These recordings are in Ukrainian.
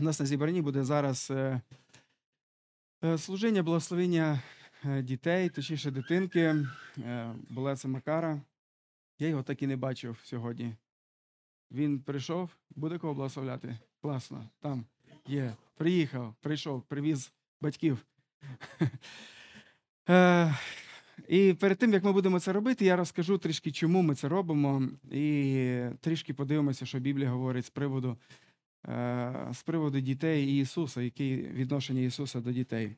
У нас на зібранні буде зараз е, е, служіння благословення е, дітей, точніше дитинки. Це Макара. Я його так і не бачив сьогодні. Він прийшов, буде кого благословляти? Класно, там є. Приїхав, прийшов, привіз батьків. І перед тим, як ми будемо це робити, я розкажу трішки, чому ми це робимо, і трішки подивимося, що Біблія говорить з приводу, з приводу дітей і Ісуса, яке відношення Ісуса до дітей.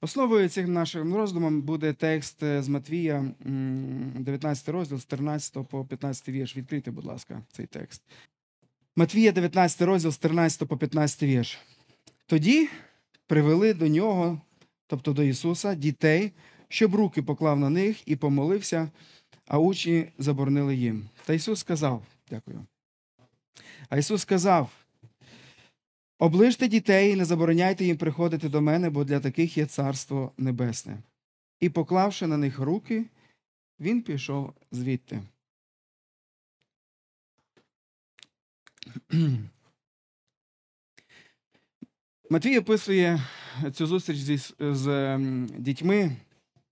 Основою цих нашим роздумом буде текст е, з Матвія, 19 розділ, з 13 по 15 вірш. Відкрийте, будь ласка, цей текст. Матвія, 19 розділ, з 13 по 15 вірш. Тоді привели до нього, тобто до Ісуса, дітей, щоб руки поклав на них і помолився, а учні заборонили їм. Та Ісус сказав, дякую. А Ісус сказав: оближте дітей і не забороняйте їм приходити до мене, бо для таких є царство небесне. І, поклавши на них руки, він пішов звідти. Матвій описує цю зустріч з ем, дітьми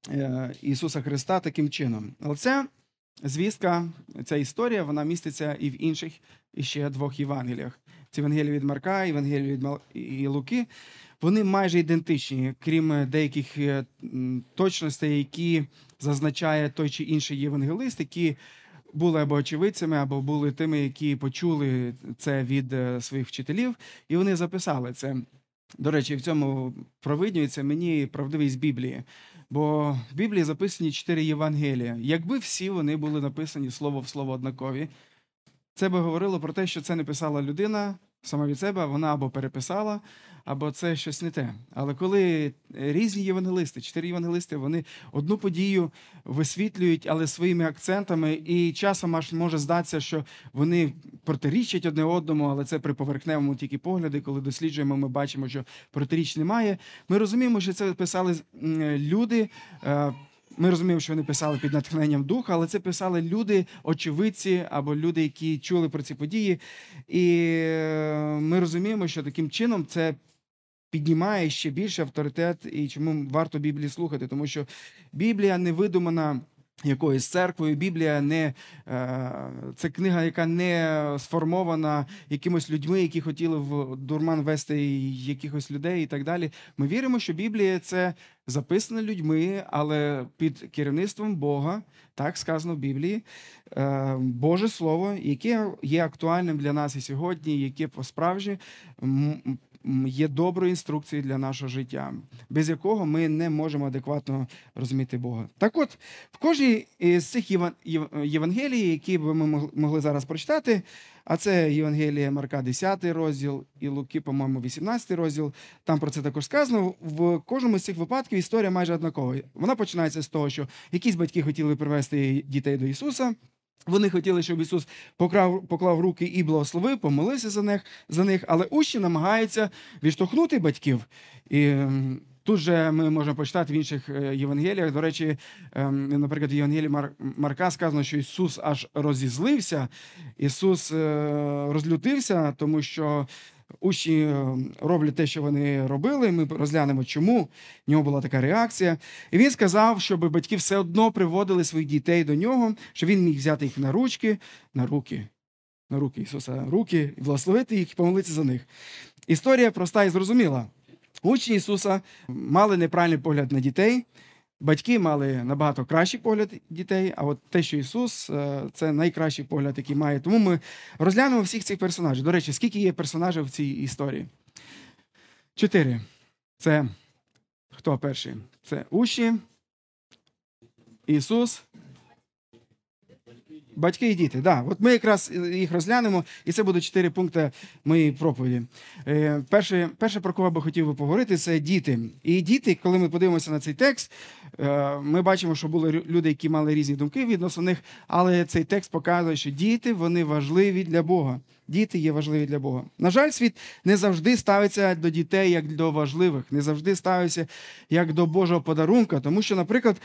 е, Ісуса Христа таким чином. Але ця звістка, ця історія, вона міститься і в інших іще двох Євангеліях. Це Євангелія від Марка, Євангелія від Мал... Луки. Вони майже ідентичні, крім деяких е, точностей, які зазначає той чи інший євангелист, які були або очевидцями, або були тими, які почули це від е, своїх вчителів, і вони записали це. До речі, в цьому провиднюється мені правдивість Біблії. Бо в Біблії записані чотири Євангелія. Якби всі вони були написані слово в слово однакові, це би говорило про те, що це не писала людина сама від себе, вона або переписала, або це щось не те. Але коли різні євангелисти, чотири євангелисти, вони одну подію висвітлюють, але своїми акцентами, і часом аж може здатися, що вони протирічать одне одному, але це при поверхневому тільки погляді, коли досліджуємо, ми бачимо, що протиріч немає. Ми розуміємо, що це писали люди. Ми розуміємо, що вони писали під натхненням духа, але це писали люди, очевидці або люди, які чули про ці події. І е, ми розуміємо, що таким чином це піднімає ще більше авторитет і чому варто Біблії слухати, тому що Біблія не видумана. Якоюсь церквою Біблія не е, це книга, яка не сформована якимось людьми, які хотіли в дурман вести якихось людей і так далі. Ми віримо, що Біблія це записана людьми, але під керівництвом Бога, так сказано в Біблії, е, Боже Слово, яке є актуальним для нас і сьогодні, яке по-справжнє м- м, є доброю інструкцією для нашого життя, без якого ми не можемо адекватно розуміти Бога. Так от, в кожній з цих Євангелій, які б ми могли зараз прочитати, а це Євангелія Марка, 10 розділ, і Луки, по-моєму, 18 розділ. Там про це також сказано. В кожному з цих випадків історія майже однакова. Вона починається з того, що якісь батьки хотіли привести дітей до Ісуса. Вони хотіли, щоб Ісус поклав, поклав руки і благословив, помолився за них, за них, але учні намагаються відштовхнути батьків. І ем, тут же ми можемо почитати в інших е, Євангеліях. До речі, ем, наприклад, в Євангелії Марка сказано, що Ісус аж розізлився, Ісус е, розлютився, тому що учні е, роблять те, що вони робили. Ми розглянемо, чому в нього була така реакція. І він сказав, щоб батьки все одно приводили своїх дітей до нього, щоб він міг взяти їх на ручки, на руки, на руки Ісуса, руки, благословити їх і помолитися за них. Історія проста і зрозуміла. Учні Ісуса мали неправильний погляд на дітей. Батьки мали набагато кращий погляд дітей, а от те, що Ісус, е, це найкращий погляд, який має. Тому ми розглянемо всіх цих персонажів. До речі, скільки є персонажів в цій історії? Чотири. Це хто перший? Це Уші, Ісус, батьки і діти. Да. От ми якраз їх розглянемо, і це будуть чотири пункти моєї проповіді. Е, перше, перше, про кого би хотів би поговорити, це діти. І діти, коли ми подивимося на цей текст, е, ми бачимо, що були люди, які мали різні думки відносно них, але цей текст показує, що діти вони важливі для Бога. Діти є важливі для Бога. На жаль, світ не завжди ставиться до дітей як до важливих, не завжди ставиться як до Божого подарунка. Тому що, наприклад,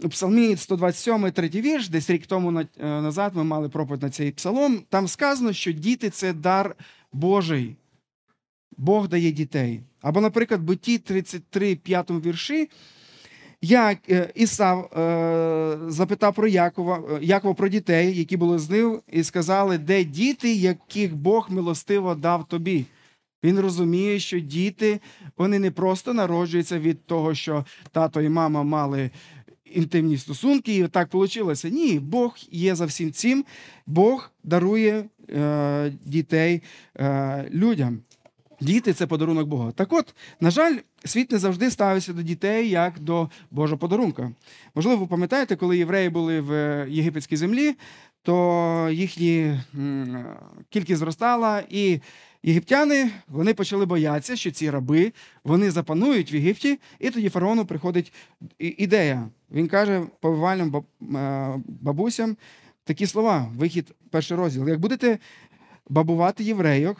у Псалмі 127, третій вірш, десь рік тому е, назад ми мали проповідь на цей псалом. Там сказано, що діти це дар Божий. Бог дає дітей. Або, наприклад, Битті 33, 5 вірші. Як е, Ісав е, запитав про Якова, е, Якова про дітей, які були з ним, і сказали, де діти, яких Бог милостиво дав тобі. Він розуміє, що діти вони не просто народжуються від того, що тато і мама мали інтимні стосунки, і так вийшло. Ні, Бог є за всім цим. Бог дарує е, дітей е, людям. Діти це подарунок Бога. Так от, на жаль, світ не завжди ставився до дітей як до Божого подарунка. Можливо, ви пам'ятаєте, коли євреї були в е, єгипетській землі, то їхні кількість зростала, і єгиптяни вони почали боятися, що ці раби вони запанують в Єгипті, і тоді фараону приходить ідея. Він каже повивальним е, бабусям такі слова, вихід, перший розділ. Як будете бабувати єврейок,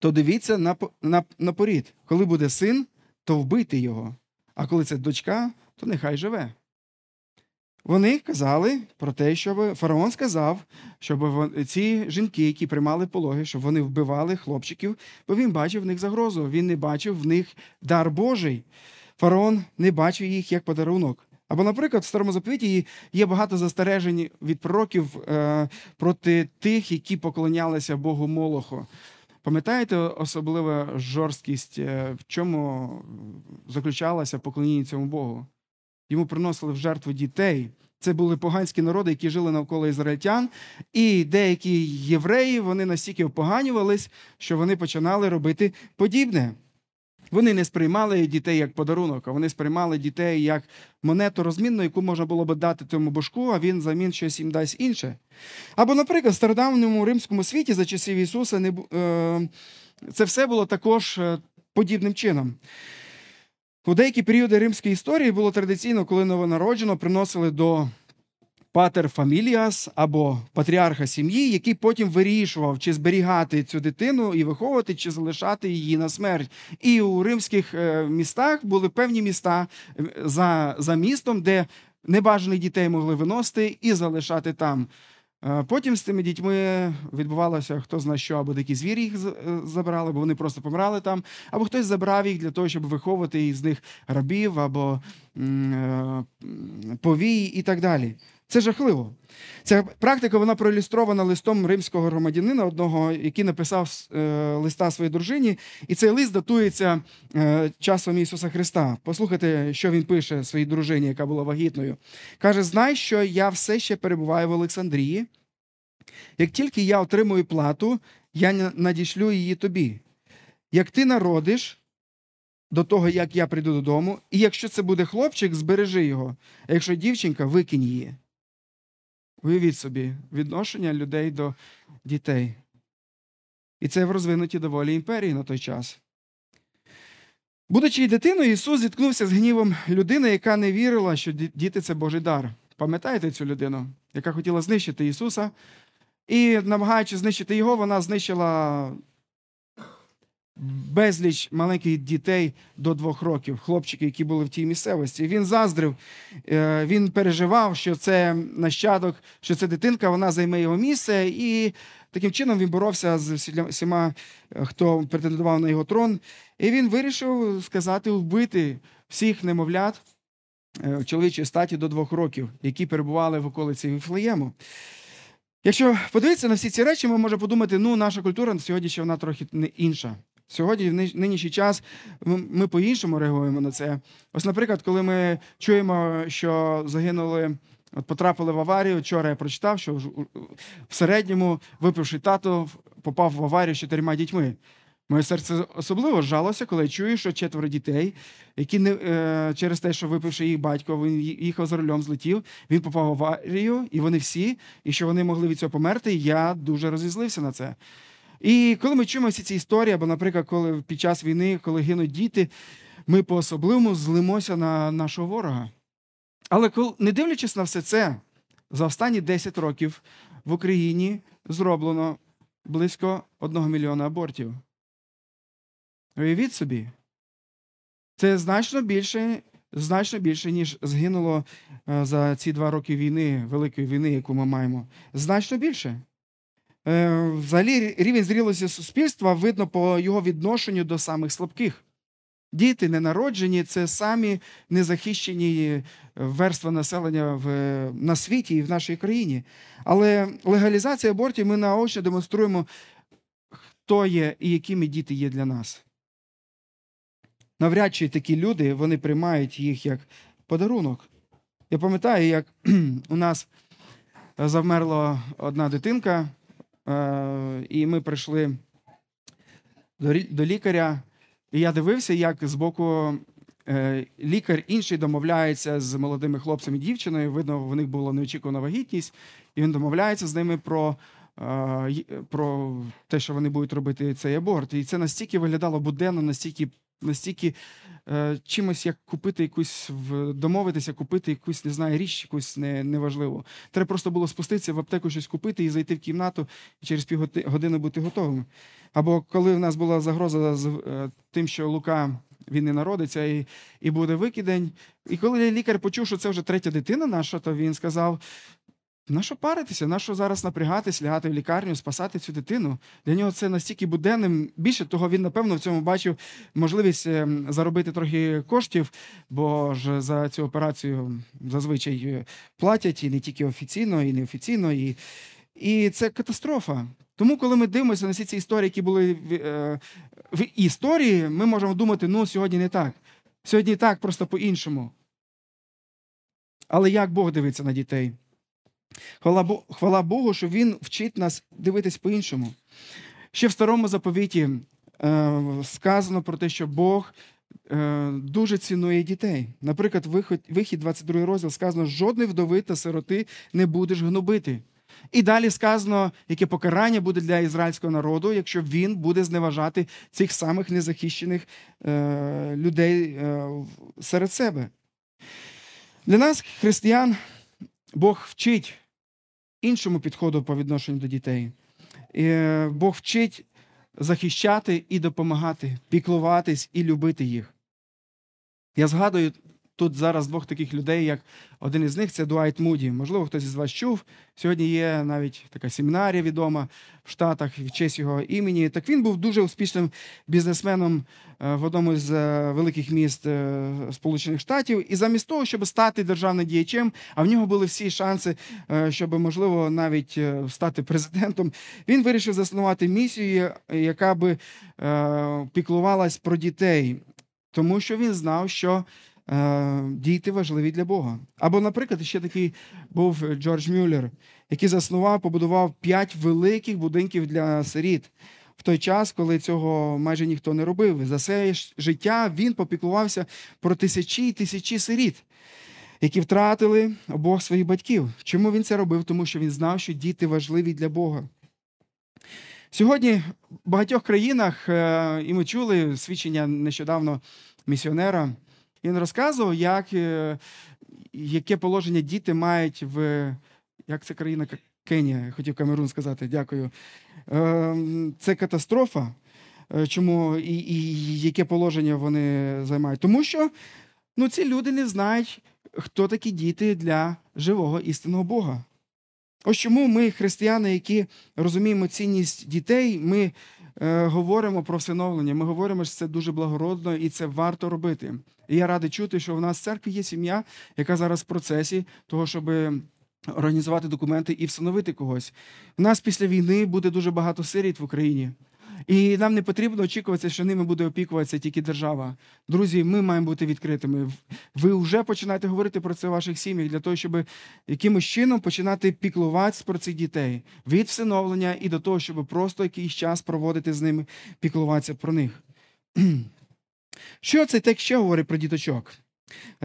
то дивіться на, на, на порід. Коли буде син, то вбийте його. А коли це дочка, то нехай живе. Вони казали про те, щоб фараон сказав, щоб ці жінки, які приймали пологи, щоб вони вбивали хлопчиків, бо він бачив в них загрозу. Він не бачив в них дар Божий. Фараон не бачив їх як подарунок. Або, наприклад, в старому заповіті є багато застережень від пророків е, проти тих, які поклонялися Богу Молоху. Пам'ятаєте особлива жорсткість, е, в чому заключалася поклоніння цьому Богу? Йому приносили в жертву дітей. Це були поганські народи, які жили навколо ізраїльтян, і деякі євреї вони настільки опоганювались, що вони починали робити подібне. Вони не сприймали дітей як подарунок, а вони сприймали дітей як монету розмінну, яку можна було би дати тому божку, а він замін щось їм дасть інше. Або, наприклад, в стародавньому римському світі за часів Ісуса не, е, це все було також е, подібним чином. У деякі періоди римської історії було традиційно, коли новонароджено приносили до патер фаміліас або патріарха сім'ї, який потім вирішував, чи зберігати цю дитину і виховувати, чи залишати її на смерть. І у римських е, містах були певні міста е, за, за містом, де небажаних дітей могли виносити і залишати там. Е, Потім з цими дітьми відбувалося хто зна що, або дикі звірі їх забрали, бо вони просто помирали там, або хтось забрав їх для того, щоб виховувати із них рабів або повій і так далі. Це жахливо. Ця практика вона проілюстрована листом римського громадянина, одного, який написав е, листа своїй дружині, і цей лист датується е, часом Ісуса Христа. Послухайте, що він пише своїй дружині, яка була вагітною. Каже: Знай, що я все ще перебуваю в Олександрії. Як тільки я отримую плату, я надішлю її тобі. Як ти народиш до того, як я прийду додому, і якщо це буде хлопчик, збережи його, а якщо дівчинка, викинь її. Уявіть собі, відношення людей до дітей. І це в розвинутій доволі імперії на той час. Будучи дитиною, Ісус зіткнувся з гнівом людини, яка не вірила, що діти це Божий дар. Пам'ятаєте цю людину, яка хотіла знищити Ісуса? І, намагаючись знищити його, вона знищила безліч маленьких дітей до двох років, хлопчики, які були в тій місцевості. Він заздрив, е, він переживав, що це нащадок, що це дитинка, вона займе його місце, і таким чином він боровся з всіма, е, хто претендував на його трон. І він вирішив сказати вбити всіх немовлят е, чоловічої статі до двох років, які перебували в околиці Віфлеєму. Якщо подивитися на всі ці речі, ми можемо подумати, ну, наша культура сьогодні ще вона трохи не інша. Сьогодні, в нинішній- час, ми, по-іншому реагуємо на це. Ось, наприклад, коли ми чуємо, що загинули, от потрапили в аварію, вчора я прочитав, що в середньому випивши тато попав в аварію з чотирма дітьми. Моє серце особливо жалося, коли я чую, що четверо дітей, які не е, через те, що випивши їх батько, він їхав за рулем, злетів, він попав в аварію, і вони всі, і що вони могли від цього померти. Я дуже розізлився на це. І коли ми чуємо всі ці історії, або, наприклад, коли під час війни, коли гинуть діти, ми по-особливому злимося на нашого ворога. Але коли, не дивлячись на все це, за останні 10 років в Україні зроблено близько 1 мільйона абортів. Уявіть собі, це значно більше, значно більше, ніж згинуло е, за ці два роки війни, великої війни, яку ми маємо. Значно більше. Е, Взагалі, рівень зрілості суспільства видно по його відношенню до самих слабких. Діти ненароджені це самі незахищені верства населення в, на світі і в нашій країні. Але легалізація абортів ми наочно демонструємо, хто є і якими діти є для нас. Навряд чи такі люди вони приймають їх як подарунок. Я пам'ятаю, як у нас завмерла одна дитинка, е, і ми прийшли до лікаря. І я дивився, як збоку е, лікар інший домовляється з молодими хлопцями і дівчиною. Видно, в них була неочікувана вагітність, і він домовляється з ними про, е, про те, що вони будуть робити цей аборт. І це настільки виглядало буденно, настільки, настільки е, чимось, як купити якусь домовитися, купити якусь, не знаю, річ, якусь не, неважливу. Треба просто було спуститися в аптеку щось купити і зайти в кімнату і через півгодини бути готовим. Або коли в нас була загроза з е, тим, що Лука він не народиться і, і буде викидень. І коли лікар почув, що це вже третя дитина наша, то він сказав: на що паритися, на що зараз напрягатись, лягати в лікарню, спасати цю дитину? Для нього це настільки буденним. Більше того, він, напевно, в цьому бачив можливість ем, заробити трохи коштів, бо ж за цю операцію зазвичай е, платять і не тільки офіційно, і неофіційно. І, і це катастрофа. Тому, коли ми дивимося на всі ці історії, які були в, е, в історії, ми можемо думати, ну сьогодні не так. Сьогодні так, просто по-іншому. Але як Бог дивиться на дітей? Хвала, Бо- хвала Богу, що Він вчить нас дивитись по-іншому. Ще в старому заповіті е, сказано про те, що Бог е, дуже цінує дітей. Наприклад, вихід, вихід 22 розділ сказано: жодної вдови та сироти не будеш гнобити. І далі сказано, яке покарання буде для ізраїльського народу, якщо він буде зневажати цих самих незахищених е, людей е, серед себе. Для нас, християн, Бог вчить іншому підходу по відношенню до дітей. Е, Бог вчить захищати і допомагати, піклуватись і любити їх. Я згадую тут зараз двох таких людей, як один із них це Дуайт Муді. Можливо, хтось із вас чув. Сьогодні є навіть така семінарія відома в Штатах в честь його імені. Так він був дуже успішним бізнесменом е, в одному з е, великих міст е, Сполучених Штатів. І замість того, щоб стати державним діячем, а в нього були всі шанси, щоб можливо навіть стати президентом. Він вирішив заснувати місію, яка би піклувалась про дітей, тому що він знав, що е, діти важливі для Бога. Або, наприклад, ще такий був Джордж Мюллер, який заснував, побудував п'ять великих будинків для сиріт. В той час, коли цього майже ніхто не робив, за все життя він попіклувався про тисячі і тисячі сиріт, які втратили обох своїх батьків. Чому він це робив? Тому що він знав, що діти важливі для Бога. Сьогодні в багатьох країнах, е, і ми чули свідчення нещодавно місіонера, він розказував, як, е, яке положення діти мають в як це країна Кенія, хотів Камерун сказати, дякую. Е, Це катастрофа. Е, Чому і, і яке положення вони займають? Тому що ну, ці люди не знають, хто такі діти для живого істинного Бога. Ось чому ми, християни, які розуміємо цінність дітей, ми говоримо про всиновлення. Ми говоримо, що це дуже благородно і це варто робити. І я радий чути, що в нас в церкві є сім'я, яка зараз в процесі того, щоб організувати документи і всиновити когось. У нас після війни буде дуже багато сиріт в Україні. І нам не потрібно очікувати, що ними буде опікуватися тільки держава. Друзі, ми маємо бути відкритими. Ви вже починаєте говорити про це в ваших сім'ях для того, щоб якимось чином починати піклуватися про цих дітей від всиновлення і до того, щоб просто якийсь час проводити з ними, піклуватися про них. Що цей текст ще говорить про діточок?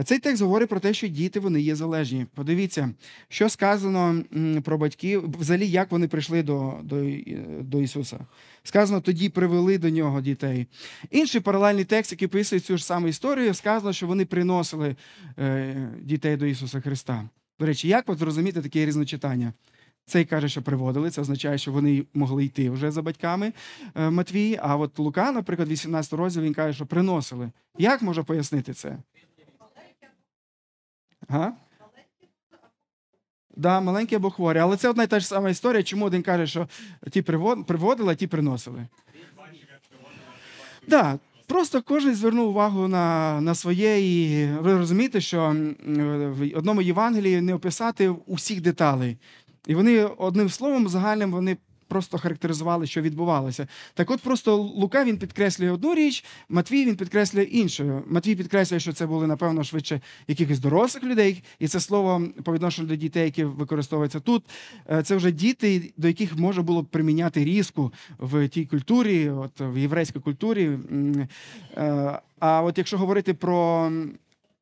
Цей текст говорить про те, що діти вони є залежні. Подивіться, що сказано про батьків, взагалі, як вони прийшли до, до, е, до Ісуса. Сказано, тоді привели до нього дітей. Інший паралельний текст, який писує цю ж саму історію, сказано, що вони приносили е, дітей до Ісуса Христа. До речі, як от зрозуміти таке різночитання? Цей каже, що приводили, це означає, що вони могли йти вже за батьками е, Матвій. А от Лука, наприклад, 18 розділ, він каже, що приносили. Як можна пояснити це? Га? Да, маленькі або хворі. Але це одна і та ж сама історія, чому один каже, що ті приводили, а ті приносили. Да, просто кожен звернув увагу на, на своє, і ви розумієте, що в одному Євангелії не описати усіх деталей. І вони одним словом загальним вони просто характеризували, що відбувалося. Так от просто Лука він підкреслює одну річ, Матвій він підкреслює іншу. Матвій підкреслює, що це були, напевно, швидше якихось дорослих людей, і це слово по відношенню до дітей, які використовуються тут. е, Це вже діти, до яких можна було б приміняти різку в тій культурі, от в єврейській культурі. Е, А от якщо говорити про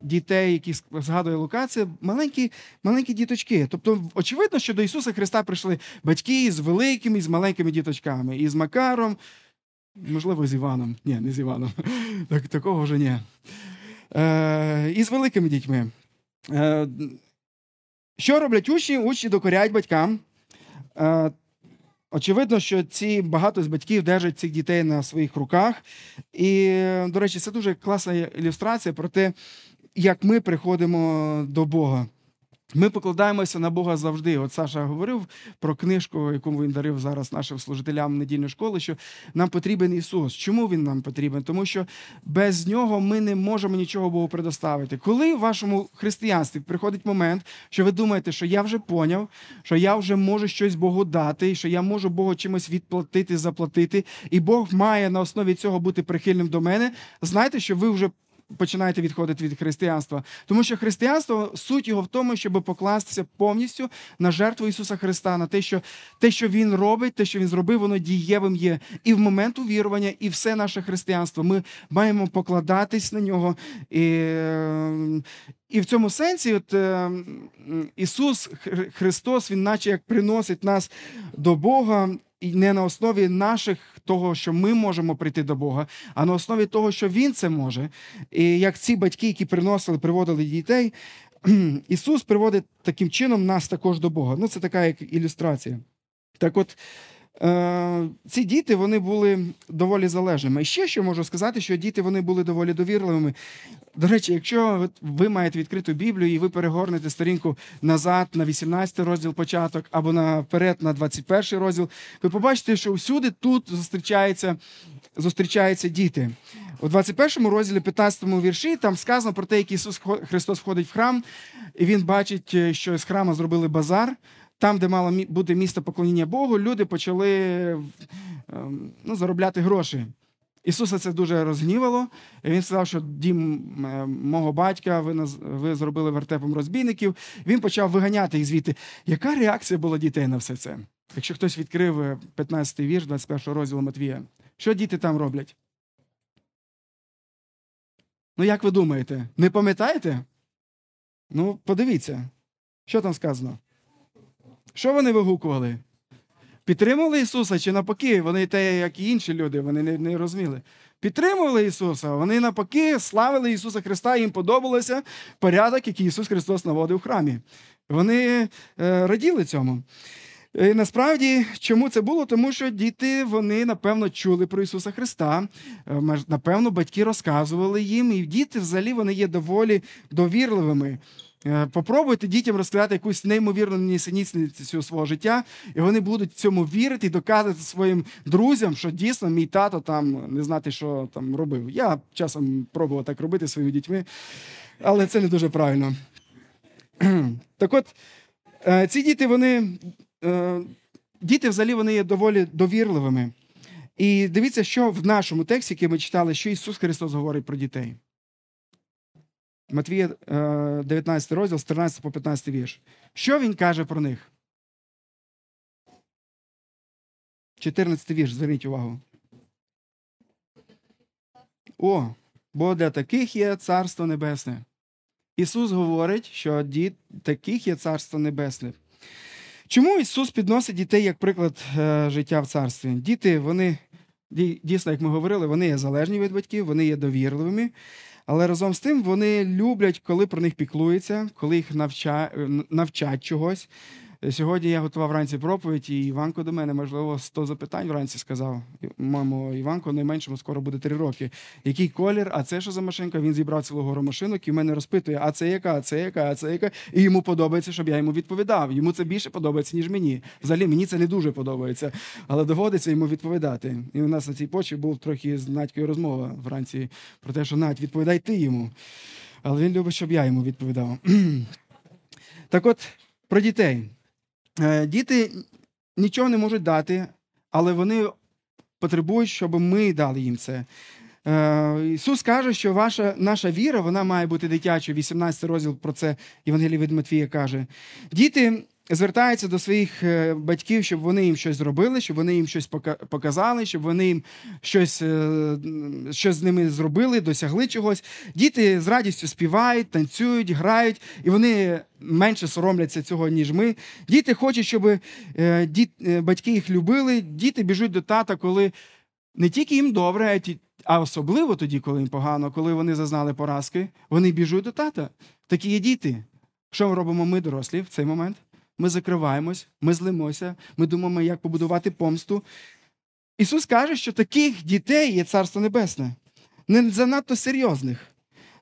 дітей, які згадує Лука, це маленькі, маленькі діточки. Тобто, очевидно, що до Ісуса Христа прийшли батьки з великими, з маленькими діточками, і з Макаром, можливо, з Іваном. Ні, не з Іваном. Так, такого вже ні. Е, і з великими дітьми. Е, що роблять учні? Учні докоряють батькам. Е, Очевидно, що ці багато з батьків держать цих дітей на своїх руках. І, до речі, це дуже класна ілюстрація про те, як ми приходимо до Бога. Ми покладаємося на Бога завжди. От Саша говорив про книжку, яку він дарив зараз нашим служителям недільної школи, що нам потрібен Ісус. Чому Він нам потрібен? Тому що без нього ми не можемо нічого Богу предоставити. Коли в вашому християнстві приходить момент, що ви думаєте, що я вже поняв, що я вже можу щось Богу дати, що я можу Богу чимось відплатити, заплатити, і Бог має на основі цього бути прихильним до мене, знайте, що ви вже починаєте відходити від християнства. Тому що християнство суть його в тому, щоб покластися повністю на жертву Ісуса Христа, на те, що те, що Він робить, те, що Він зробив, воно дієвим є. І в момент увірування, і все наше християнство. Ми маємо покладатись на нього. І, і в цьому сенсі, от, е, Ісус Христос, Він наче як приносить нас до Бога. І не на основі наших того, що ми можемо прийти до Бога, а на основі того, що Він це може. І як ці батьки, які приносили, приводили дітей, Ісус приводить таким чином нас також до Бога. Ну, це така як ілюстрація. Так от, ці діти вони були доволі залежними. І ще що можу сказати, що діти вони були доволі довірливими. До речі, якщо ви маєте відкриту Біблію і ви перегорнете сторінку назад на 18 розділ початок або наперед на 21 розділ, ви побачите, що всюди тут зустрічаються, зустрічаються діти. У 21 розділі, 15 вірші, там сказано про те, як Ісус Христос входить в храм, і Він бачить, е, що з храма зробили базар. Там, де мало бути місце поклоніння Богу, люди почали ем, ну, заробляти гроші. Ісуса це дуже розгнівало. Він сказав, що дім е, мого батька ви, наз- ви зробили вертепом розбійників. Він почав виганяти їх звідти. Яка реакція була дітей на все це? Якщо хтось відкрив е, 15-й вірш 21 розділу Матвія, що діти там роблять? Ну, як ви думаєте, не пам'ятаєте? Ну, подивіться, що там сказано. Що вони вигукували? Підтримували Ісуса чи навпаки, вони те, як і інші люди, вони не, не розуміли. Підтримували Ісуса, вони навпаки славили Ісуса Христа, їм подобалося порядок, який Ісус Христос наводив в храмі. Вони е, раділи цьому. І насправді, чому це було? Тому що діти вони напевно чули про Ісуса Христа. Е, Напевно, батьки розказували їм, і діти взагалі вони є доволі довірливими. Е, Попробуйте дітям розказати якусь неймовірну нісенітницю свого життя, і вони будуть цьому вірити і доказувати своїм друзям, що дійсно мій тато там не знати, що там робив. Я часом пробував так робити своїми дітьми, але це не дуже правильно. Так от, е, ці діти, вони. е, Діти взагалі вони є доволі довірливими. І дивіться, що в нашому тексті, який ми читали, що Ісус Христос говорить про дітей. Матвія е, 19 розділ, з 13 по 15 вірш. Що він каже про них? 14 вірш, зверніть увагу. О, бо для таких є Царство Небесне. Ісус говорить, що діт таких є Царство Небесне. Чому Ісус підносить дітей як приклад е, життя в царстві? Діти, вони дійсно, як ми говорили, вони є залежні від батьків, вони є довірливими, але разом з тим вони люблять, коли про них піклуються, коли їх навча... навчать чогось. Сьогодні я готував вранці проповідь, і Іванко до мене, можливо, 100 запитань вранці сказав. Мамо, Іванко, найменшому скоро буде 3 роки. Який колір? А це що за машинка? Він зібрав цілу гору машинок і мене розпитує, а це яка, а це яка, а це яка. І йому подобається, щоб я йому відповідав. Йому це більше подобається, ніж мені. Взагалі мені це не дуже подобається, але доводиться йому відповідати. І у нас на цій почві був трохи з Надькою розмова вранці про те, що Надь, відповідай ти йому. Але він любить, щоб я йому відповідав. Так от, про дітей. Е, Діти нічого не можуть дати, але вони потребують, щоб ми дали їм це. Е, Ісус каже, що ваша, наша віра вона має бути дитячою. 18 розділ про це Євангелій від Матвія каже. Діти звертаються до своїх е, батьків, щоб вони їм щось зробили, щоб вони їм щось показали, щоб вони їм щось, е, щось з ними зробили, досягли чогось. Діти з радістю співають, танцюють, грають, і вони менше соромляться цього, ніж ми. Діти хочуть, щоб е, батьки їх любили. Діти біжуть до тата, коли не тільки їм добре, а а особливо тоді, коли їм погано, коли вони зазнали поразки, вони біжуть до тата. Такі є діти. Що ми робимо ми, дорослі, в цей момент? Ми закриваємось, ми злимося, ми думаємо, як побудувати помсту. Ісус каже, що таких дітей є Царство Небесне, не занадто серйозних,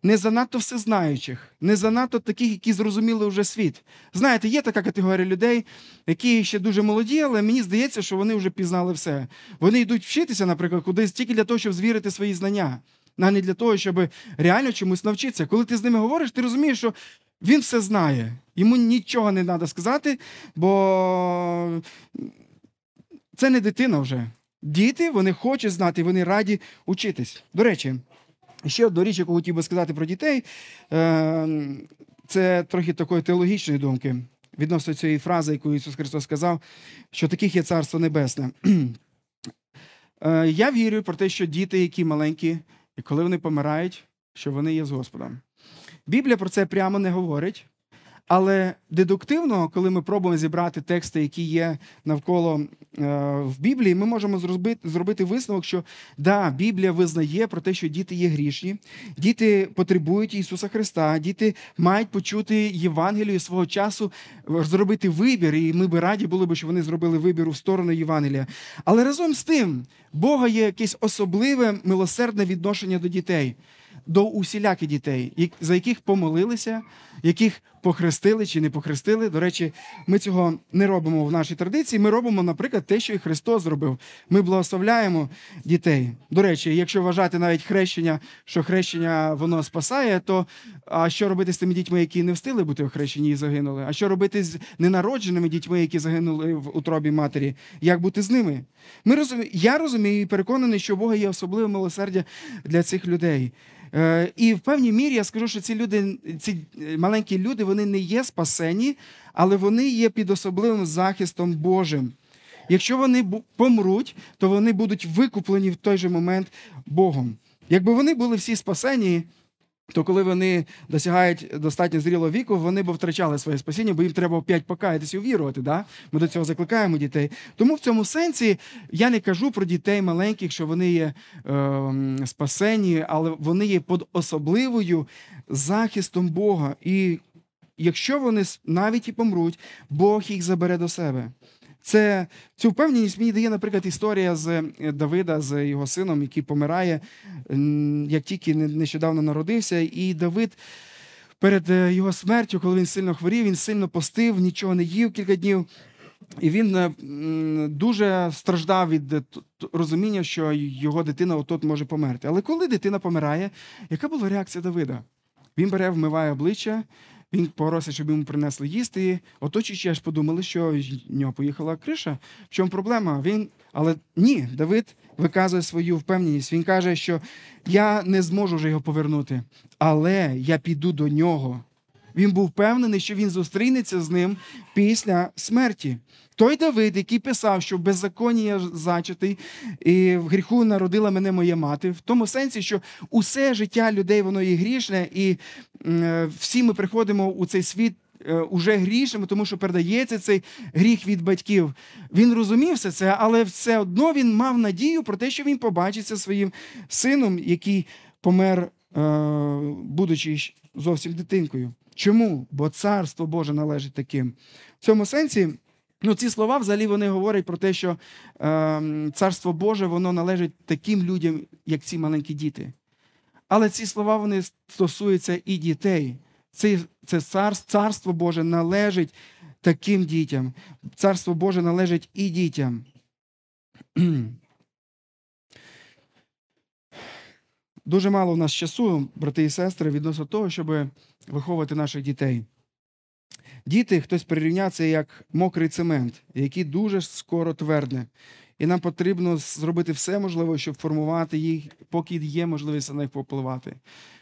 не занадто всезнаючих, не занадто таких, які зрозуміли вже світ. Знаєте, є така категорія людей, які ще дуже молоді, але мені здається, що вони вже пізнали все. Вони йдуть вчитися, наприклад, кудись тільки для того, щоб звірити свої знання, а не для того, щоб реально чомусь навчитися. Коли ти з ними говориш, ти розумієш, що він все знає. Йому нічого не треба сказати, бо це не дитина вже. Діти вони хочуть знати, вони раді учитись. До речі, ще одну річ, яку хотів би сказати про дітей, е, це трохи такої теологічної думки відносно цієї фрази, яку Ісус Христос сказав, що таких є Царство Небесне. Е, Я вірю про те, що діти, які маленькі, і коли вони помирають, що вони є з Господом. Біблія про це прямо не говорить. Але дедуктивно, коли ми пробуємо зібрати тексти, які є навколо е, в Біблії, ми можемо зробити, зробити висновок, що да, Біблія визнає про те, що діти є грішні, діти потребують Ісуса Христа, діти мають почути Євангелію свого часу, зробити вибір, і ми би раді були щоб вони зробили вибір у сторону Євангелія. Але разом з тим, Бога є якесь особливе милосердне відношення до дітей до усіляких дітей, за яких помолилися, яких похрестили чи не похрестили. До речі, ми цього не робимо в нашій традиції. Ми робимо, наприклад, те, що і Христос зробив. Ми благословляємо дітей. До речі, якщо вважати навіть хрещення, що хрещення воно спасає, то а що робити з тими дітьми, які не встигли бути охрещені і загинули? А що робити з ненародженими дітьми, які загинули в утробі матері? Як бути з ними? Ми розумі... Я розумію і переконаний, що Бога є особливе милосердя для цих людей. Е, І в певній мірі я скажу, що ці люди, ці е, маленькі люди, вони не є спасені, але вони є під особливим захистом Божим. Якщо вони помруть, то вони будуть викуплені в той же момент Богом. Якби вони були всі спасені, то коли вони досягають достатньо зрілого віку, вони б втрачали своє спасіння, бо їм треба опять покаятися і увірувати. Да? Ми до цього закликаємо дітей. Тому в цьому сенсі я не кажу про дітей маленьких, що вони є е, спасені, але вони є під особливою захистом Бога. І якщо вони навіть і помруть, Бог їх забере до себе. Це цю впевненість мені дає, наприклад, історія з е, Давида, з його сином, який помирає, як тільки нещодавно народився, і Давид. Перед е, його смертю, коли він сильно хворів, він сильно постив, нічого не їв кілька днів. І він е, дуже страждав від розуміння, що його дитина отут може померти. Але коли дитина помирає, яка була реакція Давида? Він бере, вмиває обличчя, він просить, щоб йому принесли їсти. І оточуючи аж подумали, що в нього поїхала криша. В чому проблема? Він, але ні, Давид виказує свою впевненість. Він каже, що я не зможу вже його повернути, але я піду до нього. Він був впевнений, що він зустрінеться з ним після смерті. Той Давид, який писав, що в беззаконні я зачатий, і в гріху народила мене моя мати, в тому сенсі, що усе життя людей воно є грішне, і е, всі ми приходимо у цей світ. е, Уже грішними, тому що передається цей гріх від батьків. Він розумів все це, але все одно він мав надію про те, що він побачиться своїм сином, який помер, е, будучи зовсім дитинкою. Чому? Бо царство Боже належить таким. В цьому сенсі. Ну, ці слова взагалі вони говорять про те, що е, царство Боже воно належить таким людям, як ці маленькі діти. Але ці слова вони стосуються і дітей. Це це царство, царство Боже належить таким дітям. Царство Боже належить і дітям. Дуже мало у нас часу, брати і сестри, відносно того, щоб виховувати наших дітей. Діти, хтось прирівняв це як мокрий цемент, який дуже скоро твердне. І нам потрібно зробити все можливе, щоб формувати їх, поки є можливість на них попливати.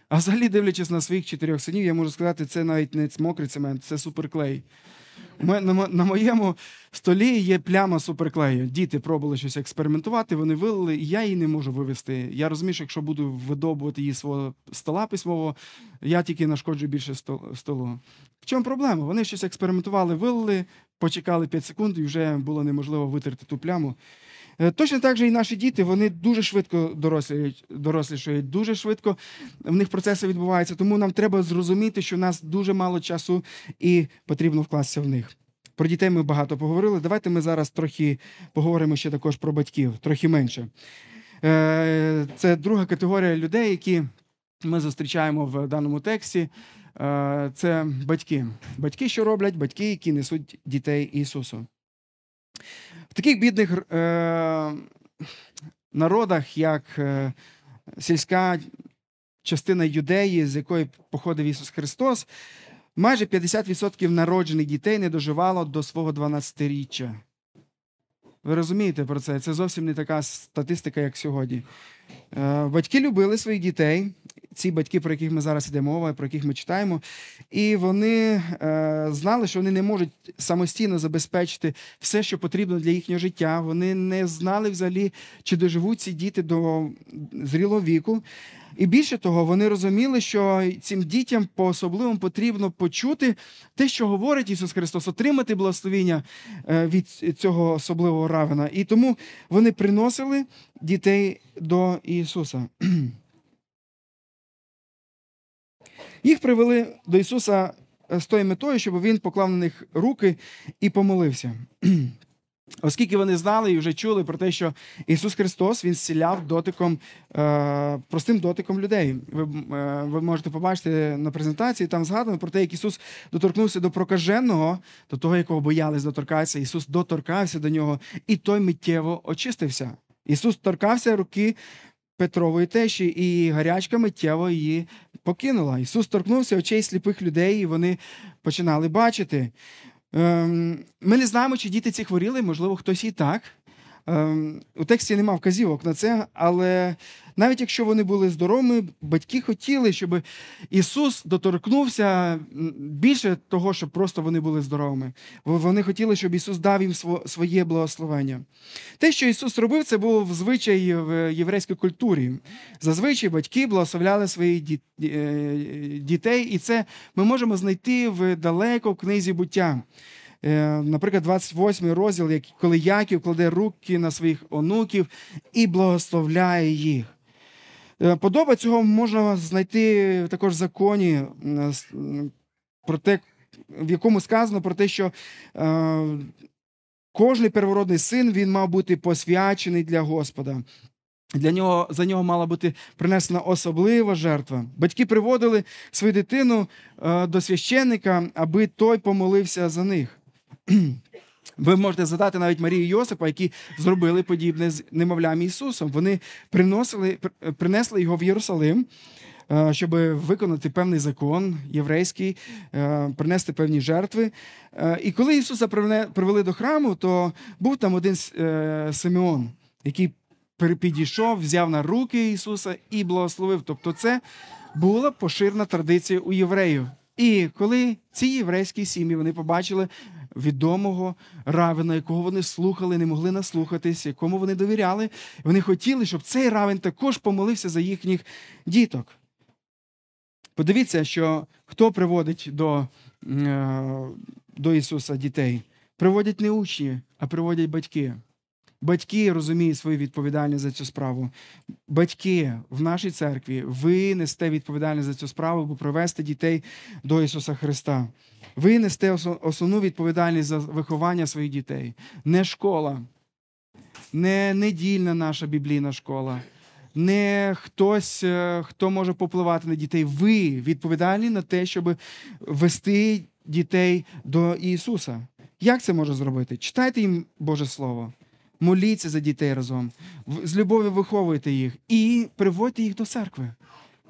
А взагалі, дивлячись на своїх чотирьох синів, я можу сказати, це навіть не мокрий цемент, це суперклей. На моєму столі є пляма суперклею. Діти пробували щось експериментувати, вони вилили, і я її не можу вивести. Я розумію, що якщо буду видобувати її свого стола письмового, я тільки нашкоджу більше столу. В чому проблема? Вони щось експериментували, вилили, почекали 5 секунд, і вже було неможливо витерти ту пляму. Е, точно так же і наші діти, вони дуже швидко дорослішають, дуже швидко в них процеси відбуваються. Тому нам треба зрозуміти, що в нас дуже мало часу і потрібно вкластися в них. Про дітей ми багато поговорили. Давайте ми зараз трохи поговоримо ще також про батьків, трохи менше. Е, це друга категорія людей, які ми зустрічаємо в даному тексті. Е, це батьки. Батьки, що роблять? Батьки, які несуть дітей Ісусу. В таких бідних е, народах, як е, сільська частина юдеї, з якої походив Ісус Христос, майже 50% народжених дітей не доживало до свого 12-річчя. Ви розумієте про це? Це зовсім не така статистика, як сьогодні. Е, батьки любили своїх дітей, ці батьки, про яких ми зараз йдемо про яких ми читаємо, і вони е, знали, що вони не можуть самостійно забезпечити все, що потрібно для їхнього життя. Вони не знали взагалі, чи доживуть ці діти до зрілого віку. І більше того, вони розуміли, що цим дітям по особливому потрібно почути те, що говорить Ісус Христос, отримати благословіння е, від цього особливого равена. І тому вони приносили дітей до Ісуса. Їх привели до Ісуса з тою метою, щоб Він поклав на них руки і помолився. Оскільки вони знали і вже чули про те, що Ісус Христос Він зціляв дотиком, е, простим дотиком людей. Ви е, ви можете побачити на презентації, там згадано про те, як Ісус доторкнувся до прокаженого, до того, якого боялись доторкатися. Ісус доторкався до нього, і той миттєво очистився. Ісус торкався руки Петрової тещі, і гарячка миттєво її покинула. Ісус торкнувся очей сліпих людей, і вони починали бачити. Ем, ми не знаємо, чи діти ці хворіли, можливо, хтось і так. Ем, у тексті нема вказівок на це, але навіть якщо вони були здоровими, батьки хотіли, щоб Ісус доторкнувся більше того, щоб просто вони були здоровими. Вони хотіли, щоб Ісус дав їм своє благословення. Те, що Ісус робив, це був звичай в єврейській культурі. Зазвичай батьки благословляли своїх е, дітей, і це ми можемо знайти в далеко в книзі буття. Е, наприклад, 28 розділ, коли Яків кладе руки на своїх онуків і благословляє їх. Е, подоба цього можна знайти також в законі, про те, в якому сказано про те, що е, кожний первородний син він мав бути посвячений для Господа. Для нього за нього мала бути принесена особлива жертва. Батьки приводили свою дитину до священника, аби той помолився за них. Ви можете задати навіть Марію Йосипа, які зробили подібне з немовлям Ісусом. Вони приносили, принесли його в Єрусалим, е, щоб виконати певний закон єврейський, е, принести певні жертви. Е, і коли Ісуса привели до храму, то був там один Симеон, який підійшов, взяв на руки Ісуса і благословив. Тобто, це була поширена традиція у євреїв. І коли ці єврейські сім'ї вони побачили відомого равина, якого вони слухали, не могли наслухатись, якому вони довіряли. Вони хотіли, щоб цей равен також помолився за їхніх діток. Подивіться, що хто приводить до, е, до Ісуса дітей. Приводять не учні, а приводять батьки. Батьки розуміють свою відповідальність за цю справу. Батьки в нашій церкві, ви несете відповідальність за цю справу, бо привести дітей до Ісуса Христа. Ви несете осо- основну відповідальність за виховання своїх дітей. Не школа, не недільна наша біблійна школа, не хтось, е, хто може попливати на дітей. Ви відповідальні на те, щоб вести дітей до Ісуса. Як це може зробити? Читайте їм Боже Слово, моліться за дітей разом, з любов'ю виховуйте їх і приводьте їх до церкви.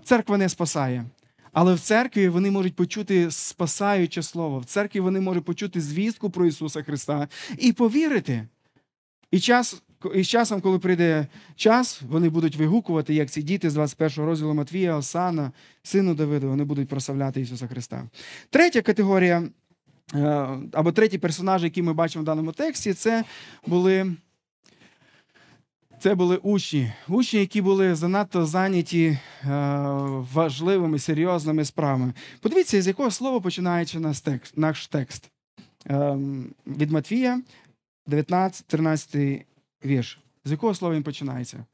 Церква не спасає. Але в церкві вони можуть почути спасаюче слово. В церкві вони можуть почути звістку про Ісуса Христа і повірити. І, час, і з часом, коли прийде час, вони будуть вигукувати, як ці діти з 21 розділу Матвія, Осана, сину Давида, вони будуть прославляти Ісуса Христа. Третя категорія, е, або третій персонаж, який ми бачимо в даному тексті, це були. Це були учні, учні, які були занадто зайняті е, важливими, серйозними справами. Подивіться, з якого слова починається наш текст. Наш текст. Е, від Матвія, 19, 13 вірш. З якого слова він починається?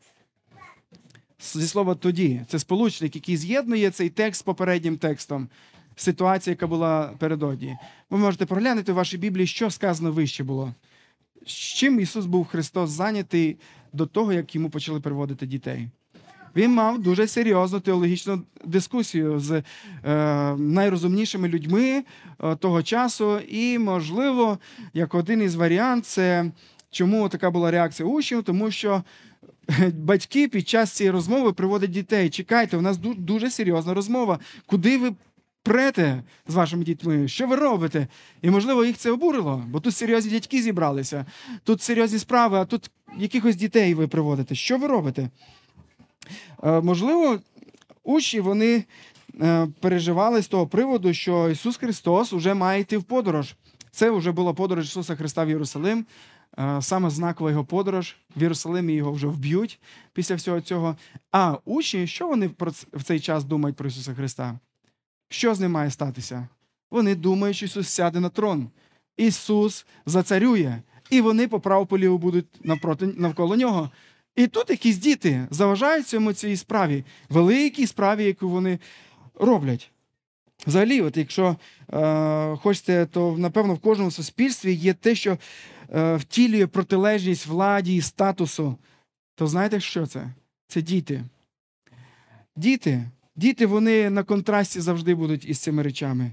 Зі слова тоді. Це сполучник, який з'єднує цей текст з попереднім текстом. Ситуація, яка була передодні. Ви можете проглянути в вашій Біблії, що сказано вище було. З чим Ісус був Христос зайнятий до того, як йому почали приводити дітей. Він мав дуже серйозну теологічну дискусію з е, найрозумнішими людьми е, того часу, і, можливо, як один із варіантів, це чому така була реакція учнів, тому що е, батьки під час цієї розмови приводять дітей. Чекайте, у нас дуже серйозна розмова. Куди ви прете з вашими дітьми? Що ви робите? І, можливо, їх це обурило, бо тут серйозні дядьки зібралися, тут серйозні справи, а тут якихось дітей ви приводите. Що ви робите? Е, Можливо, учні вони е, переживали з того приводу, що Ісус Христос вже має йти в подорож. Це вже була подорож Ісуса Христа в Єрусалим. е, Саме знакова його подорож. В Єрусалимі його вже вб'ють після всього цього. А учні, що вони в цей час думають про Ісуса Христа? Що з ним має статися? Вони думають, що Ісус сяде на трон. Ісус зацарює, і вони по праву поліву будуть навпроти, навколо нього. І тут якісь діти заважають цьому цій справі, великій справі, яку вони роблять. Взагалі, от якщо е, хочете, то напевно в кожному суспільстві є те, що е, втілює протилежність владі і статусу. То знаєте, що це? Це діти. Діти. Діти, вони на контрасті завжди будуть із цими речами.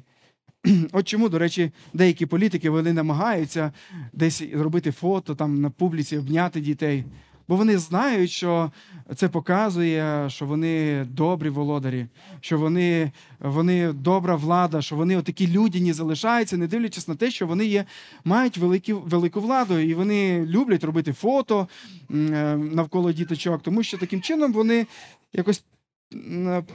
От чому, до речі, деякі політики вони намагаються десь зробити фото там на публіці, обняти дітей. Бо вони знають, що це показує, що вони добрі володарі, що вони, вони добра влада, що вони отакі людяні залишаються, не дивлячись на те, що вони є, мають великі, велику владу, і вони люблять робити фото е, навколо діточок, тому що таким чином вони якось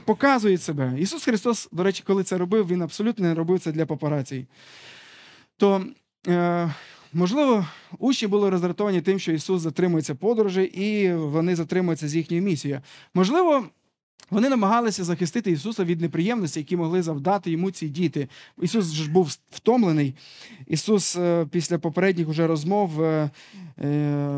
показують себе. Ісус Христос, до речі, коли це робив, він абсолютно не робив це для папарацій. То, е, можливо, учні були роздратовані тим, що Ісус затримується подорожі, і вони затримуються з їхньою місією. Можливо, вони намагалися захистити Ісуса від неприємностей, які могли завдати йому ці діти. Ісус ж був втомлений. Ісус е, після попередніх уже розмов, е, е,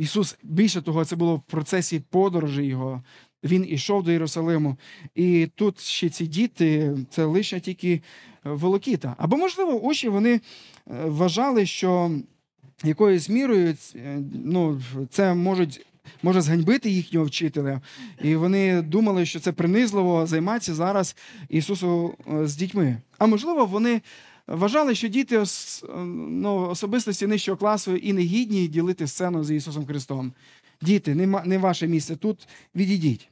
Ісус більше того, це було в процесі подорожі Його. Він ішов до Єрусалиму. І тут ще ці діти, це лише тільки волокіта. Або, можливо, учні вони е, вважали, що якоюсь мірою е, ну, це можуть. Може зганьбити їхнього вчителя, і вони думали, що це принизливо займатися зараз Ісусу е, з дітьми. А можливо, вони вважали, що діти е, ну, особистості нижчого класу і не гідні ділити сцену з Ісусом Христом. Діти, не, ваше місце тут, відійдіть.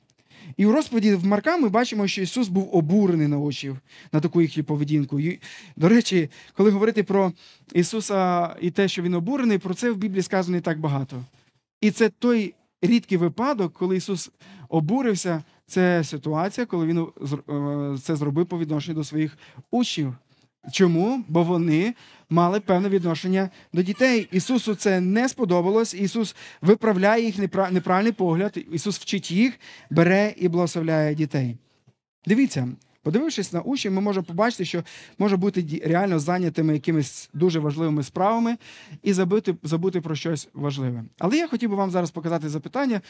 І у розповіді в Марка ми бачимо, що Ісус був обурений на очі на таку їхню поведінку. І, до речі, коли говорити про Ісуса і те, що Він обурений, про це в Біблії сказано не так багато. І це той рідкий випадок, коли Ісус обурився. Це ситуація, коли Він е, це зробив по відношенню до своїх учнів. Чому? Бо вони мали певне відношення до дітей. Ісусу це не сподобалось. Ісус виправляє їх непра- неправильний погляд. Ісус вчить їх, бере і благословляє дітей. Дивіться, Подивившись на учнів, ми можемо побачити, що може бути реально зайнятими якимись дуже важливими справами і забути, забути про щось важливе. Але я хотів би вам зараз показати запитання,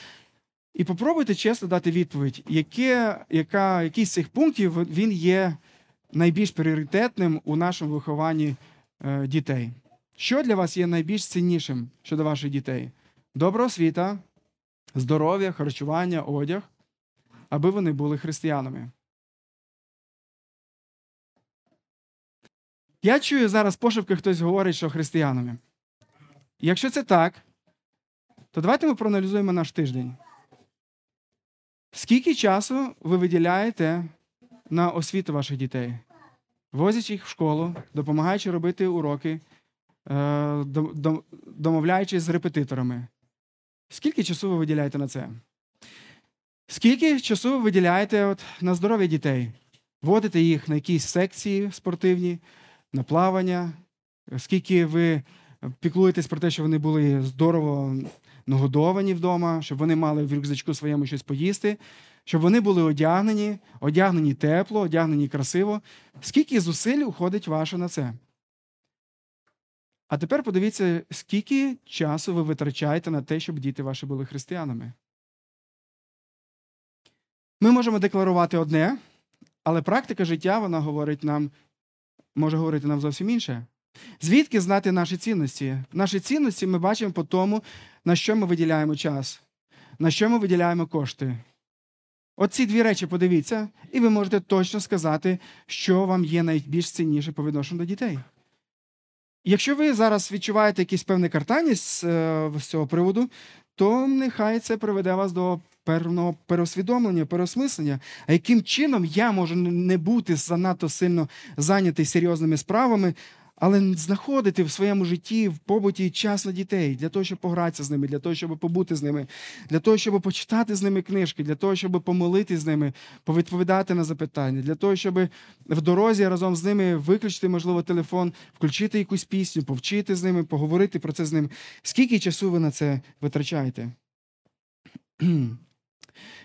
і попробуйте чесно дати відповідь, яке, яка, який з цих пунктів він є найбільш пріоритетним у нашому вихованні е, дітей. Що для вас є найбільш ціннішим щодо ваших дітей? Добра освіта, здоров'я, харчування, одяг, аби вони були християнами. Я чую зараз пошепки, хтось говорить, що християнами. Якщо це так, то давайте ми проаналізуємо наш тиждень. Скільки часу ви виділяєте на освіту ваших дітей? Возячи їх в школу, допомагаючи робити уроки, е, дом- дом- домовляючись з репетиторами. Скільки часу ви виділяєте на це? Скільки часу ви виділяєте от, на здоров'я дітей? Водите їх на якісь секції спортивні, на плавання? Скільки ви піклуєтесь про те, щоб вони були здорово нагодовані вдома, щоб вони мали в рюкзачку своєму щось поїсти, щоб вони були одягнені, одягнені тепло, одягнені красиво. Скільки зусиль уходить ваше на це? А тепер подивіться, скільки часу ви витрачаєте на те, щоб діти ваші були християнами. Ми можемо декларувати одне, але практика життя вона говорить нам, може говорити нам зовсім інше. Звідки знати наші цінності? Наші цінності ми бачимо по тому, на що ми виділяємо час, на що ми виділяємо кошти. От ці дві речі подивіться, і ви можете точно сказати, що вам є найбільш цінніше по відношенню до дітей. Якщо ви зараз відчуваєте якісь певне картаність е, з цього приводу, то нехай це приведе вас до певного переосвідомлення, переосмислення. А яким чином я можу не бути занадто сильно зайнятий серйозними справами, але знаходити в своєму житті, в побуті час на дітей для того, щоб погратися з ними, для того, щоб побути з ними, для того, щоб почитати з ними книжки, для того, щоб помолити з ними, повідповідати на запитання, для того, щоб в дорозі разом з ними виключити, можливо, телефон, включити якусь пісню, повчити з ними, поговорити про це з ними. Скільки часу ви на це витрачаєте?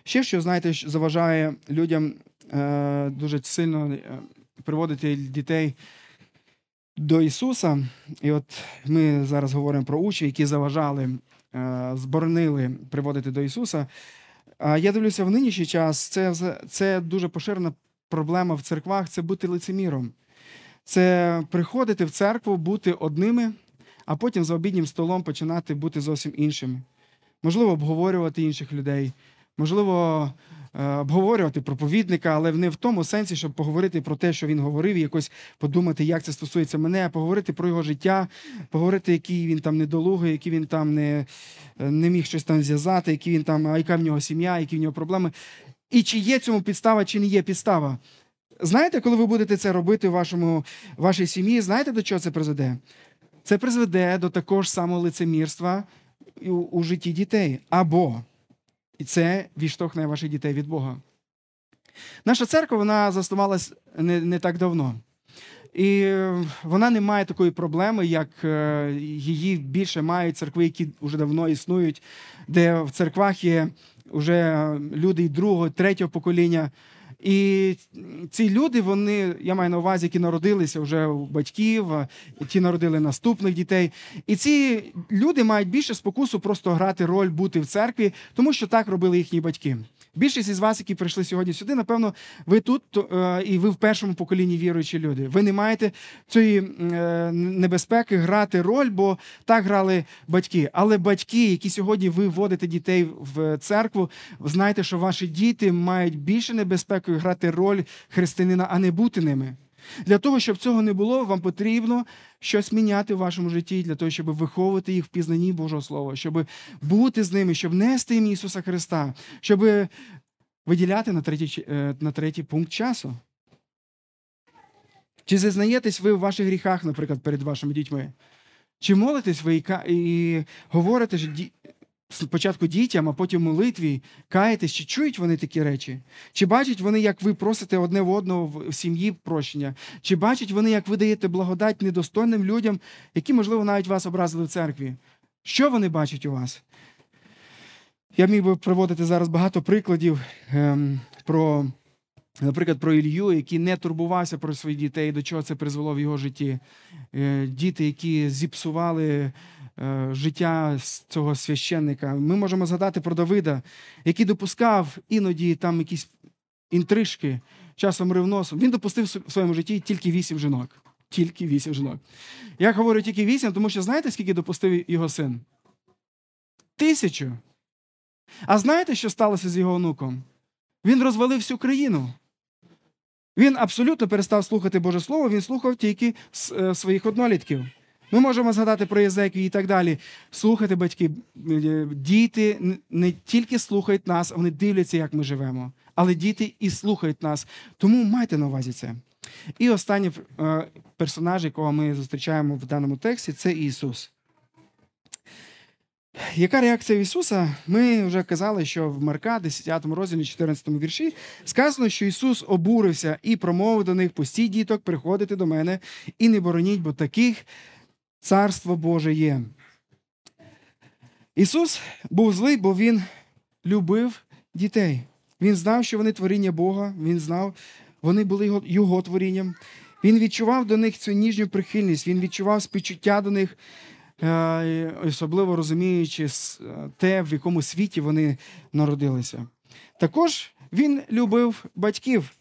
Ще що, знаєте, заважає людям е, дуже сильно е, приводити дітей до Ісуса. І от ми зараз говоримо про учнів, які заважали, е, зборонили приводити до Ісуса. Я дивлюся, в нинішній час це, це дуже поширена проблема в церквах це бути лицеміром. Це приходити в церкву, бути одними, а потім за обіднім столом починати бути зовсім іншими. Можливо, обговорювати інших людей, можливо, е, обговорювати проповідника, але не в тому сенсі, щоб поговорити про те, що він говорив, і якось подумати, як це стосується мене, а поговорити про його життя, поговорити, який він там недолугий, який він там не, не міг щось там зв'язати, які він там, а яка в нього сім'я, які в нього проблеми. І чи є цьому підстава, чи не є підстава. Знаєте, коли ви будете це робити в вашому, вашій сім'ї, знаєте, до чого це призведе? Це призведе до такого ж самого лицемірства у, у житті дітей. Або і це відштовхне ваших дітей від Бога. Наша церква вона заснувалась не, не так давно. І е, вона не має такої проблеми, як е, її більше мають церкви, які вже давно існують, де в церквах є вже люди і другого, третього покоління. І ці люди, вони, я маю на увазі, які народилися вже у батьків, ті народили наступних дітей. І ці люди мають більше спокусу просто грати роль бути в церкві, тому що так робили їхні батьки. Більшість із вас, які прийшли сьогодні сюди, напевно, ви тут то, е, і ви в першому поколінні віруючі люди. Ви не маєте цієї е, небезпеки грати роль, бо так грали батьки. Але батьки, які сьогодні ви вводите дітей в церкву, знайте, що ваші діти мають більше небезпеки грати роль християнина, а не бути ними. Для того, щоб цього не було, вам потрібно щось міняти в вашому житті, для того, щоб виховувати їх в пізнанні Божого Слова, щоб бути з ними, щоб нести їм Ісуса Христа, щоб виділяти на третій, е, на третій пункт часу. Чи зізнаєтесь ви в ваших гріхах, наприклад, перед вашими дітьми? Чи молитесь ви і, говорите спочатку дітям, а потім молитві, каєтесь, чи чують вони такі речі? Чи бачать вони, як ви просите одне в одного в сім'ї прощення? Чи бачать вони, як ви даєте благодать недостойним людям, які, можливо, навіть вас образили в церкві? Що вони бачать у вас? Я міг би приводити зараз багато прикладів ем, про Наприклад, про Ілью, який не турбувався про своїх дітей, до чого це призвело в його житті. Е, Діти, які зіпсували життя цього священника. Ми можемо згадати про Давида, який допускав іноді там якісь інтрижки, часом ревносом. Він допустив в своєму житті тільки вісім жінок. Тільки вісім жінок. Я говорю тільки вісім, тому що знаєте, скільки допустив його син? Тисячу. А знаєте, що сталося з його онуком? Він розвалив всю країну. Він абсолютно перестав слухати Боже Слово, він слухав тільки е, своїх однолітків. Ми можемо згадати про Єзекію і так далі. Слухати батьки, е, діти не тільки слухають нас, вони дивляться, як ми живемо, але діти і слухають нас. Тому майте на увазі це. І останній е, персонаж, якого ми зустрічаємо в даному тексті, це Ісус. Яка реакція Ісуса? Ми вже казали, що в Марка, 10 розділі, 14 вірші, сказано, що Ісус обурився і промовив до них: пустіть діток, приходити до мене і не бороніть, бо таких царство Боже є. Ісус був злий, бо Він любив дітей. Він знав, що вони творіння Бога, Він знав, вони були його, його творінням. Він відчував до них цю ніжню прихильність, він відчував співчуття до них, е, особливо розуміючи е, те, в якому світі вони народилися. Також він любив батьків.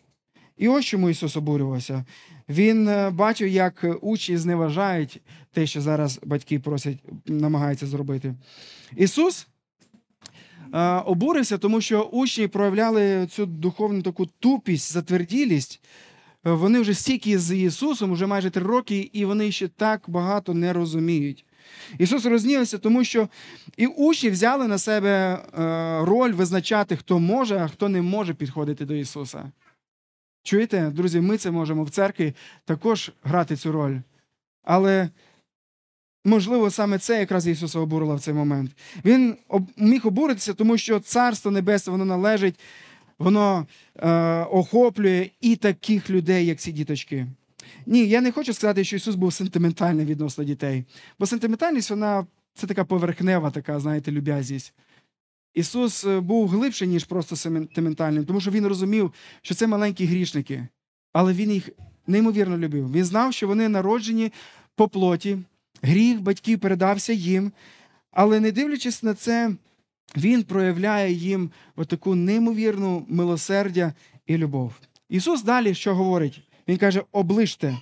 І ось чому Ісус обурювався. Він е, бачив, як учні зневажають те, що зараз батьки просять, намагаються зробити. Ісус е, обурився, тому що учні проявляли цю духовну таку тупість, затверділість. Е, Вони вже стільки з Ісусом, вже майже три роки, і вони ще так багато не розуміють. Ісус рознівся, тому що і учні взяли на себе роль визначати, хто може, а хто не може підходити до Ісуса. Чуєте, друзі, ми це можемо в церкві також грати цю роль. Але, можливо, саме це якраз Ісуса обурило в цей момент. Він міг обуритися, тому що Царство Небесне, воно належить, воно е, охоплює і таких людей, як ці діточки. Ні, я не хочу сказати, що Ісус був сентиментальний відносно дітей. Бо сентиментальність, вона це така поверхнева, така, знаєте, люб'язність. Ісус е, був глибше, ніж просто сентиментальним, тому що Він розумів, що це маленькі грішники, але Він їх неймовірно любив. Він знав, що вони народжені по плоті, гріх батьків передався їм, але не дивлячись на це, Він проявляє їм отаку неймовірну милосердя і любов. Ісус далі що говорить? Він каже: оближте.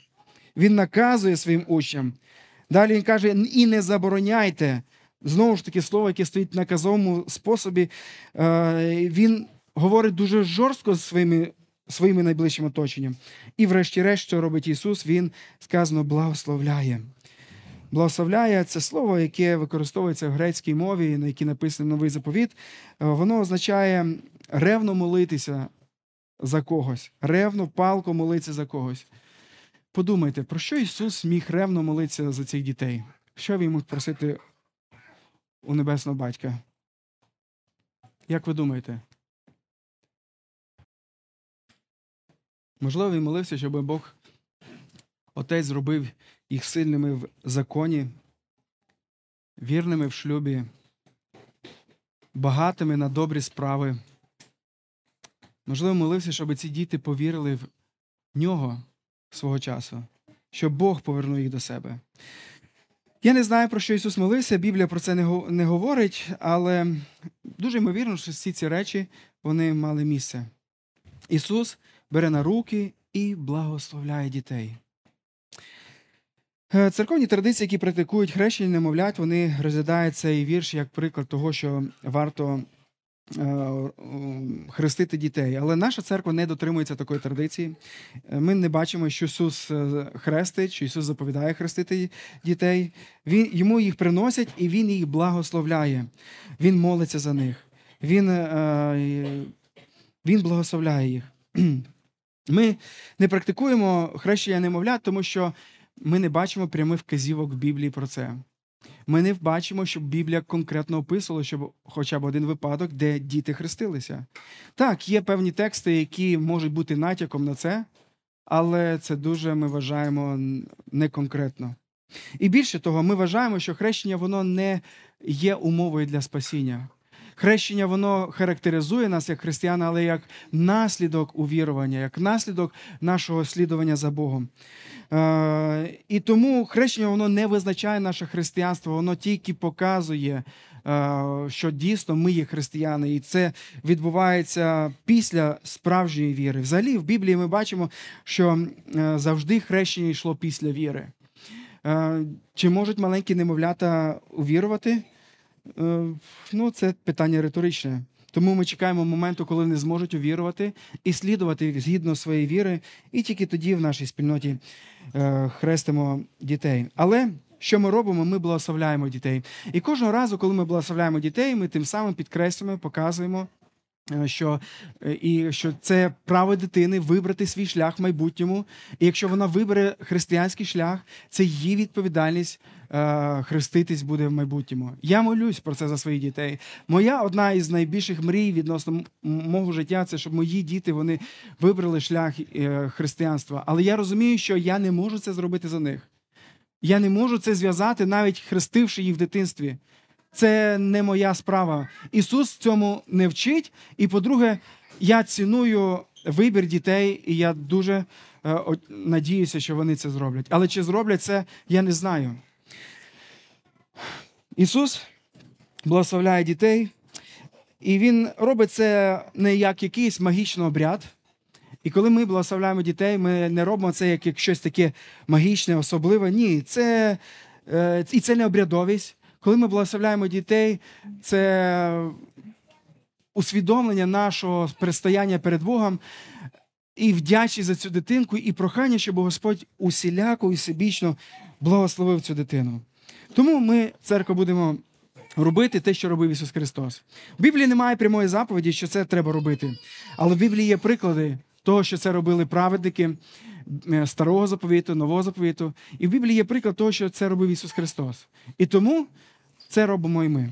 Він наказує своїм учням. Далі він каже: і не забороняйте. Знову ж таки, слово, яке стоїть в наказовому способі, е, він говорить дуже жорстко з своїми, своїми найближчим оточенням. І, врешті-решт, що робить Ісус, Він сказано благословляє. Благословляє це слово, яке використовується в грецькій мові, на якій написаний новий заповіт. Е, Воно означає ревно молитися за когось, ревно, палко молитися за когось. Подумайте, про що Ісус міг ревно молитися за цих дітей? Що він міг просити у небесного батька? Як ви думаєте? Можливо, він молився, щоб Бог Отець зробив їх сильними в законі, вірними в шлюбі, багатими на добрі справи. Можливо, молився, щоб ці діти повірили в нього свого часу, щоб Бог повернув їх до себе. Я не знаю, про що Ісус молився, Біблія про це не говорить, але дуже ймовірно, що всі ці речі вони мали місце. Ісус бере на руки і благословляє дітей. Е, Церковні традиції, які практикують хрещення немовлят, вони розглядають цей вірш як приклад того, що варто хрестити дітей. Але наша церква не дотримується такої традиції. Е, Ми не бачимо, що Ісус е, хрестить, що Ісус заповідає хрестити дітей. Він, йому їх приносять і Він їх благословляє. Він молиться за них. Він, е, він благословляє їх. Ми не практикуємо хрещення немовлят, тому що ми не бачимо прямих вказівок в Біблії про це. Ми не бачимо, щоб Біблія конкретно описувала, щоб хоча б один випадок, де діти хрестилися. Так, є певні тексти, які можуть бути натяком на це, але це дуже ми вважаємо неконкретно. І більше того, ми вважаємо, що хрещення воно не є умовою для спасіння. Хрещення воно характеризує нас як християн, але як наслідок увірування, як наслідок нашого слідування за Богом. Е, і тому хрещення воно не визначає наше християнство, воно тільки показує, е, що дійсно ми є християни, і це відбувається після справжньої віри. Взагалі, в Біблії ми бачимо, що е, завжди хрещення йшло після віри. Чи можуть маленькі немовлята увірувати? Е, Ну, це питання риторичне. Тому ми чекаємо моменту, коли вони зможуть увірувати і слідувати згідно своєї віри, і тільки тоді в нашій спільноті е, хрестимо дітей. Але що ми робимо? Ми благословляємо дітей. І кожного разу, коли ми благословляємо дітей, ми тим самим підкреслюємо, показуємо. Е, Що, е, і що це право дитини вибрати свій шлях в майбутньому. І якщо вона вибере християнський шлях, це її відповідальність е, хреститись буде в майбутньому. Я молюсь про це за своїх дітей. Моя одна із найбільших мрій відносно мого життя це щоб мої діти вони вибрали шлях е, християнства. Але я розумію, що я не можу це зробити за них. Я не можу це зв'язати, навіть хрестивши їх в дитинстві. Це не моя справа. Ісус цьому не вчить. І, по-друге, я ціную вибір дітей, і я дуже е, надіюся, що вони це зроблять. Але чи зроблять це, я не знаю. Ісус благословляє дітей, і Він робить це не як якийсь магічний обряд. І коли ми благословляємо дітей, ми не робимо це як, щось таке магічне, особливе. Ні, це, е, і це не обрядовість. Коли ми благословляємо дітей, це усвідомлення нашого предстояння перед Богом і вдячність за цю дитинку, і прохання, щоб Господь усіляко і всебічно благословив цю дитину. Тому ми, церква, будемо робити те, що робив Ісус Христос. В Біблії немає прямої заповіді, що це треба робити. Але в Біблії є приклади того, що це робили праведники е, старого заповіту, нового заповіту. І в Біблії є приклад того, що це робив Ісус Христос. І тому це робимо і ми.